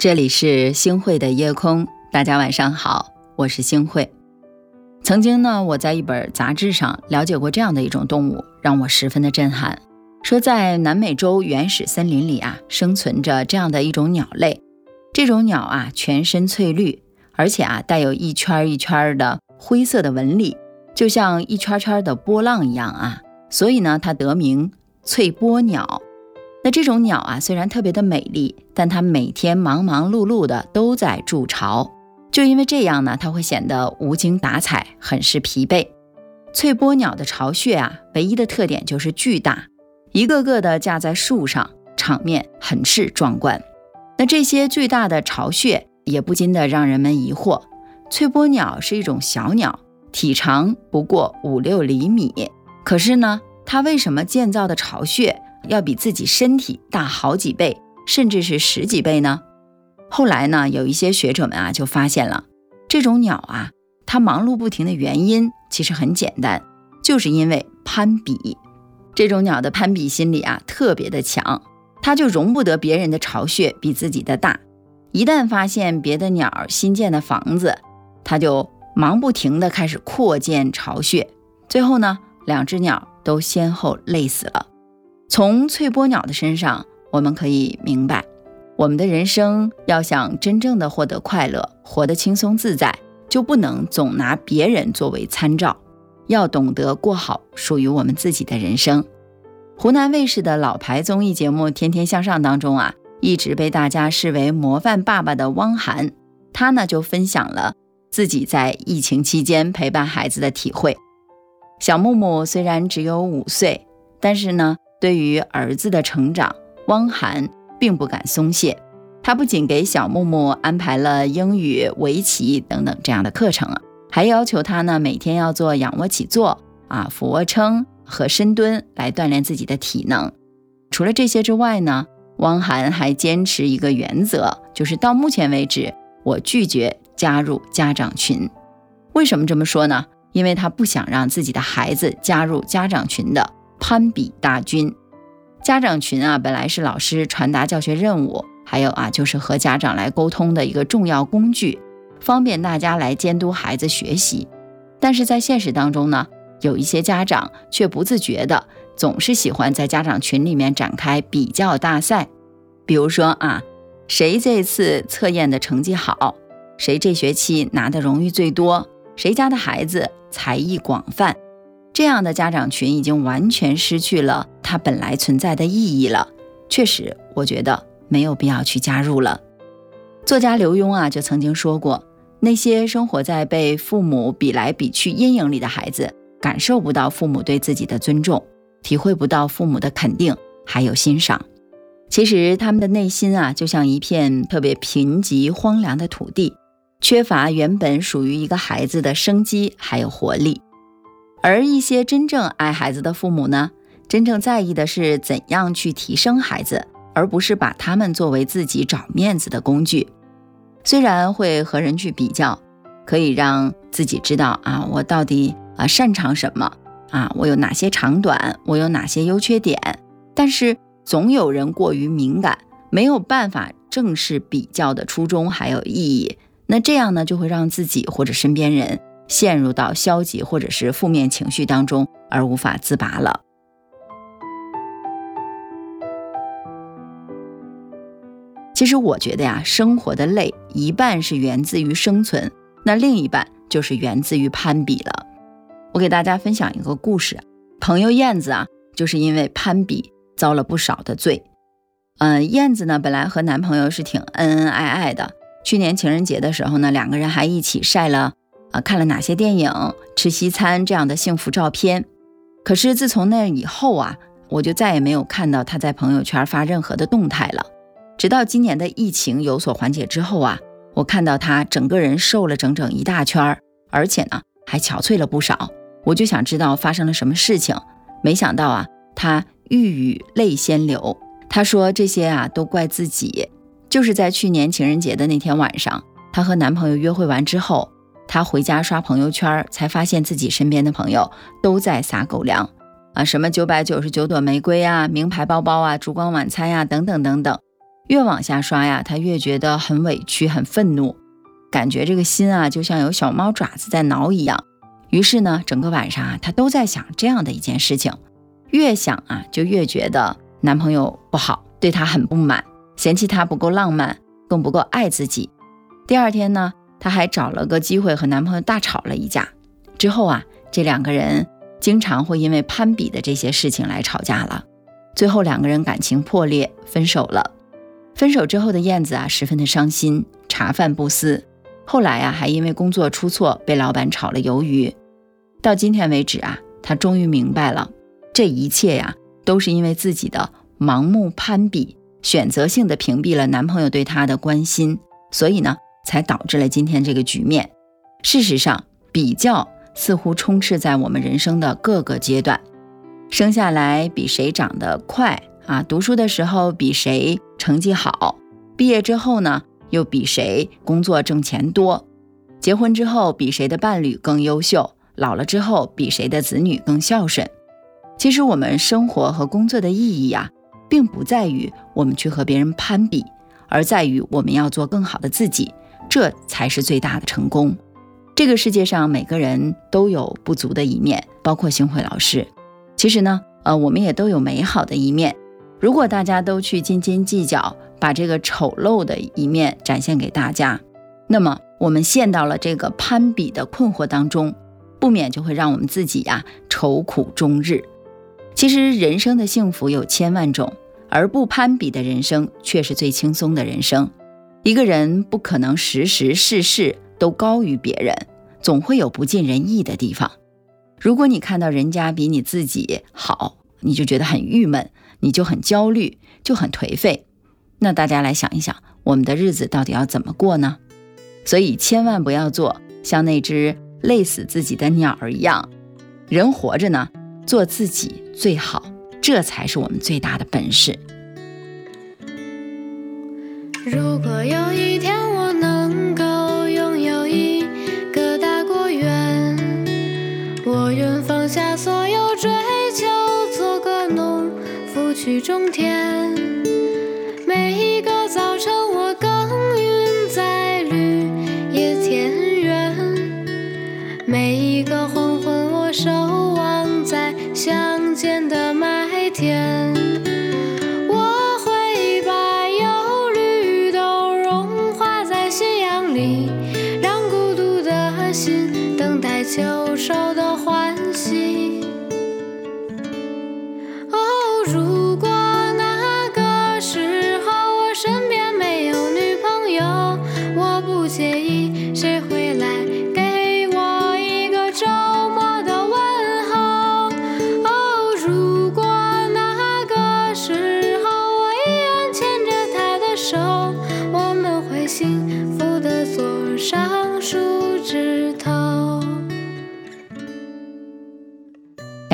这里是星汇的夜空，大家晚上好，我是星汇。曾经呢，我在一本杂志上了解过这样的一种动物，让我十分的震撼。说在南美洲原始森林里啊，生存着这样的一种鸟类。这种鸟啊，全身翠绿，而且啊，带有一圈一圈的灰色的纹理，就像一圈圈的波浪一样啊。所以呢，它得名翠波鸟。那这种鸟啊，虽然特别的美丽，但它每天忙忙碌碌的都在筑巢。就因为这样呢，它会显得无精打采，很是疲惫。翠波鸟的巢穴啊，唯一的特点就是巨大，一个个的架在树上，场面很是壮观。那这些巨大的巢穴也不禁的让人们疑惑：翠波鸟是一种小鸟，体长不过五六厘米，可是呢，它为什么建造的巢穴要比自己身体大好几倍，甚至是十几倍呢？后来呢，有一些学者们啊就发现了，这种鸟啊，它忙碌不停的原因其实很简单，就是因为攀比。这种鸟的攀比心理啊特别的强，它就容不得别人的巢穴比自己的大。一旦发现别的鸟新建的房子，它就忙不停的开始扩建巢穴。最后呢，两只鸟都先后累死了。从翠波鸟的身上，我们可以明白。我们的人生要想真正的获得快乐，活得轻松自在，就不能总拿别人作为参照，要懂得过好属于我们自己的人生。湖南卫视的老牌综艺节目《天天向上》当中啊，一直被大家视为模范爸爸的汪涵，他呢就分享了自己在疫情期间陪伴孩子的体会。小木木虽然只有五岁，但是呢，对于儿子的成长，汪涵。并不敢松懈，他不仅给小木木安排了英语、围棋等等这样的课程，还要求他呢每天要做仰卧起坐啊、俯卧撑和深蹲来锻炼自己的体能。除了这些之外呢，汪涵还坚持一个原则，就是到目前为止，我拒绝加入家长群。为什么这么说呢？因为他不想让自己的孩子加入家长群的攀比大军。家长群啊，本来是老师传达教学任务，还有啊，就是和家长来沟通的一个重要工具，方便大家来监督孩子学习。但是在现实当中呢，有一些家长却不自觉的总是喜欢在家长群里面展开比较大赛，比如说啊，谁这次测验的成绩好，谁这学期拿的荣誉最多，谁家的孩子才艺广泛。这样的家长群已经完全失去了它本来存在的意义了。确实，我觉得没有必要去加入了。作家刘墉啊，就曾经说过，那些生活在被父母比来比去阴影里的孩子，感受不到父母对自己的尊重，体会不到父母的肯定还有欣赏。其实他们的内心啊，就像一片特别贫瘠荒凉的土地，缺乏原本属于一个孩子的生机还有活力。而一些真正爱孩子的父母呢，真正在意的是怎样去提升孩子，而不是把他们作为自己找面子的工具。虽然会和人去比较，可以让自己知道啊，我到底啊擅长什么啊，我有哪些长短，我有哪些优缺点。但是总有人过于敏感，没有办法正视比较的初衷还有意义。那这样呢，就会让自己或者身边人。陷入到消极或者是负面情绪当中而无法自拔了。其实我觉得呀，生活的累一半是源自于生存，那另一半就是源自于攀比了。我给大家分享一个故事，朋友燕子啊，就是因为攀比遭了不少的罪。嗯，燕子呢本来和男朋友是挺恩恩爱爱的，去年情人节的时候呢，两个人还一起晒了。啊，看了哪些电影、吃西餐这样的幸福照片？可是自从那以后啊，我就再也没有看到他在朋友圈发任何的动态了。直到今年的疫情有所缓解之后啊，我看到他整个人瘦了整整一大圈，而且呢还憔悴了不少。我就想知道发生了什么事情。没想到啊，他欲语泪先流。他说这些啊都怪自己，就是在去年情人节的那天晚上，他和男朋友约会完之后。他回家刷朋友圈，才发现自己身边的朋友都在撒狗粮啊，什么九百九十九朵玫瑰啊，名牌包包啊，烛光晚餐呀，等等等等。越往下刷呀，他越觉得很委屈、很愤怒，感觉这个心啊就像有小猫爪子在挠一样。于是呢，整个晚上啊，他都在想这样的一件事情，越想啊，就越觉得男朋友不好，对他很不满，嫌弃他不够浪漫，更不够爱自己。第二天呢，她还找了个机会和男朋友大吵了一架。之后啊，这两个人经常会因为攀比的这些事情来吵架了，最后两个人感情破裂，分手了。分手之后的燕子啊，十分的伤心，茶饭不思。后来啊，还因为工作出错被老板炒了鱿鱼。到今天为止啊，她终于明白了，这一切呀，都是因为自己的盲目攀比，选择性的屏蔽了男朋友对她的关心，所以呢，才导致了今天这个局面。事实上，比较似乎充斥在我们人生的各个阶段。生下来比谁长得快。啊，读书的时候比谁成绩好，毕业之后呢，又比谁工作挣钱多，结婚之后比谁的伴侣更优秀，老了之后比谁的子女更孝顺。其实我们生活和工作的意义呀，并不在于我们去和别人攀比，而在于我们要做更好的自己，这才是最大的成功。这个世界上每个人都有不足的一面，包括星慧老师。其实呢，呃，我们也都有美好的一面。如果大家都去斤斤计较，把这个丑陋的一面展现给大家，那么我们陷到了这个攀比的困惑当中，不免就会让我们自己呀愁苦终日。其实人生的幸福有千万种，而不攀比的人生却是最轻松的人生。一个人不可能时时事事都高于别人，总会有不尽人意的地方。如果你看到人家比你自己好，你就觉得很郁闷。你就很焦虑，就很颓废。那大家来想一想，我们的日子到底要怎么过呢？所以千万不要做像那只累死自己的鸟儿一样。人活着呢，做自己最好，这才是我们最大的本事。如果有一天我能够拥有一个大果园，我愿放下所有追求，做个农夫。去种田，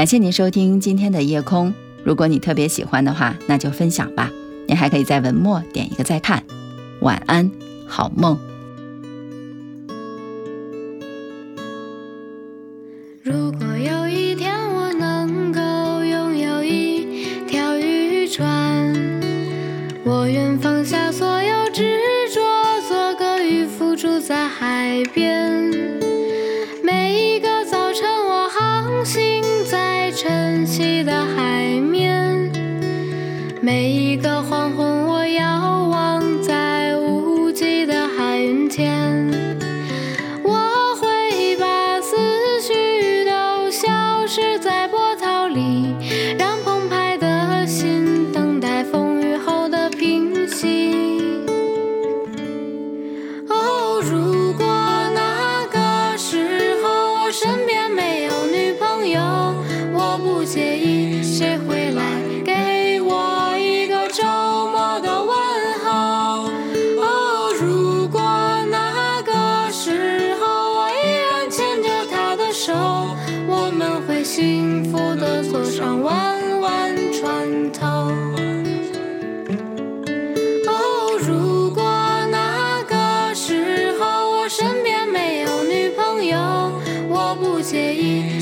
感谢您收听今天的夜空。如果你特别喜欢的话，那就分享吧。您还可以在文末点一个再看。晚安，好梦。如果 slowly. 身边没有女朋友我不介意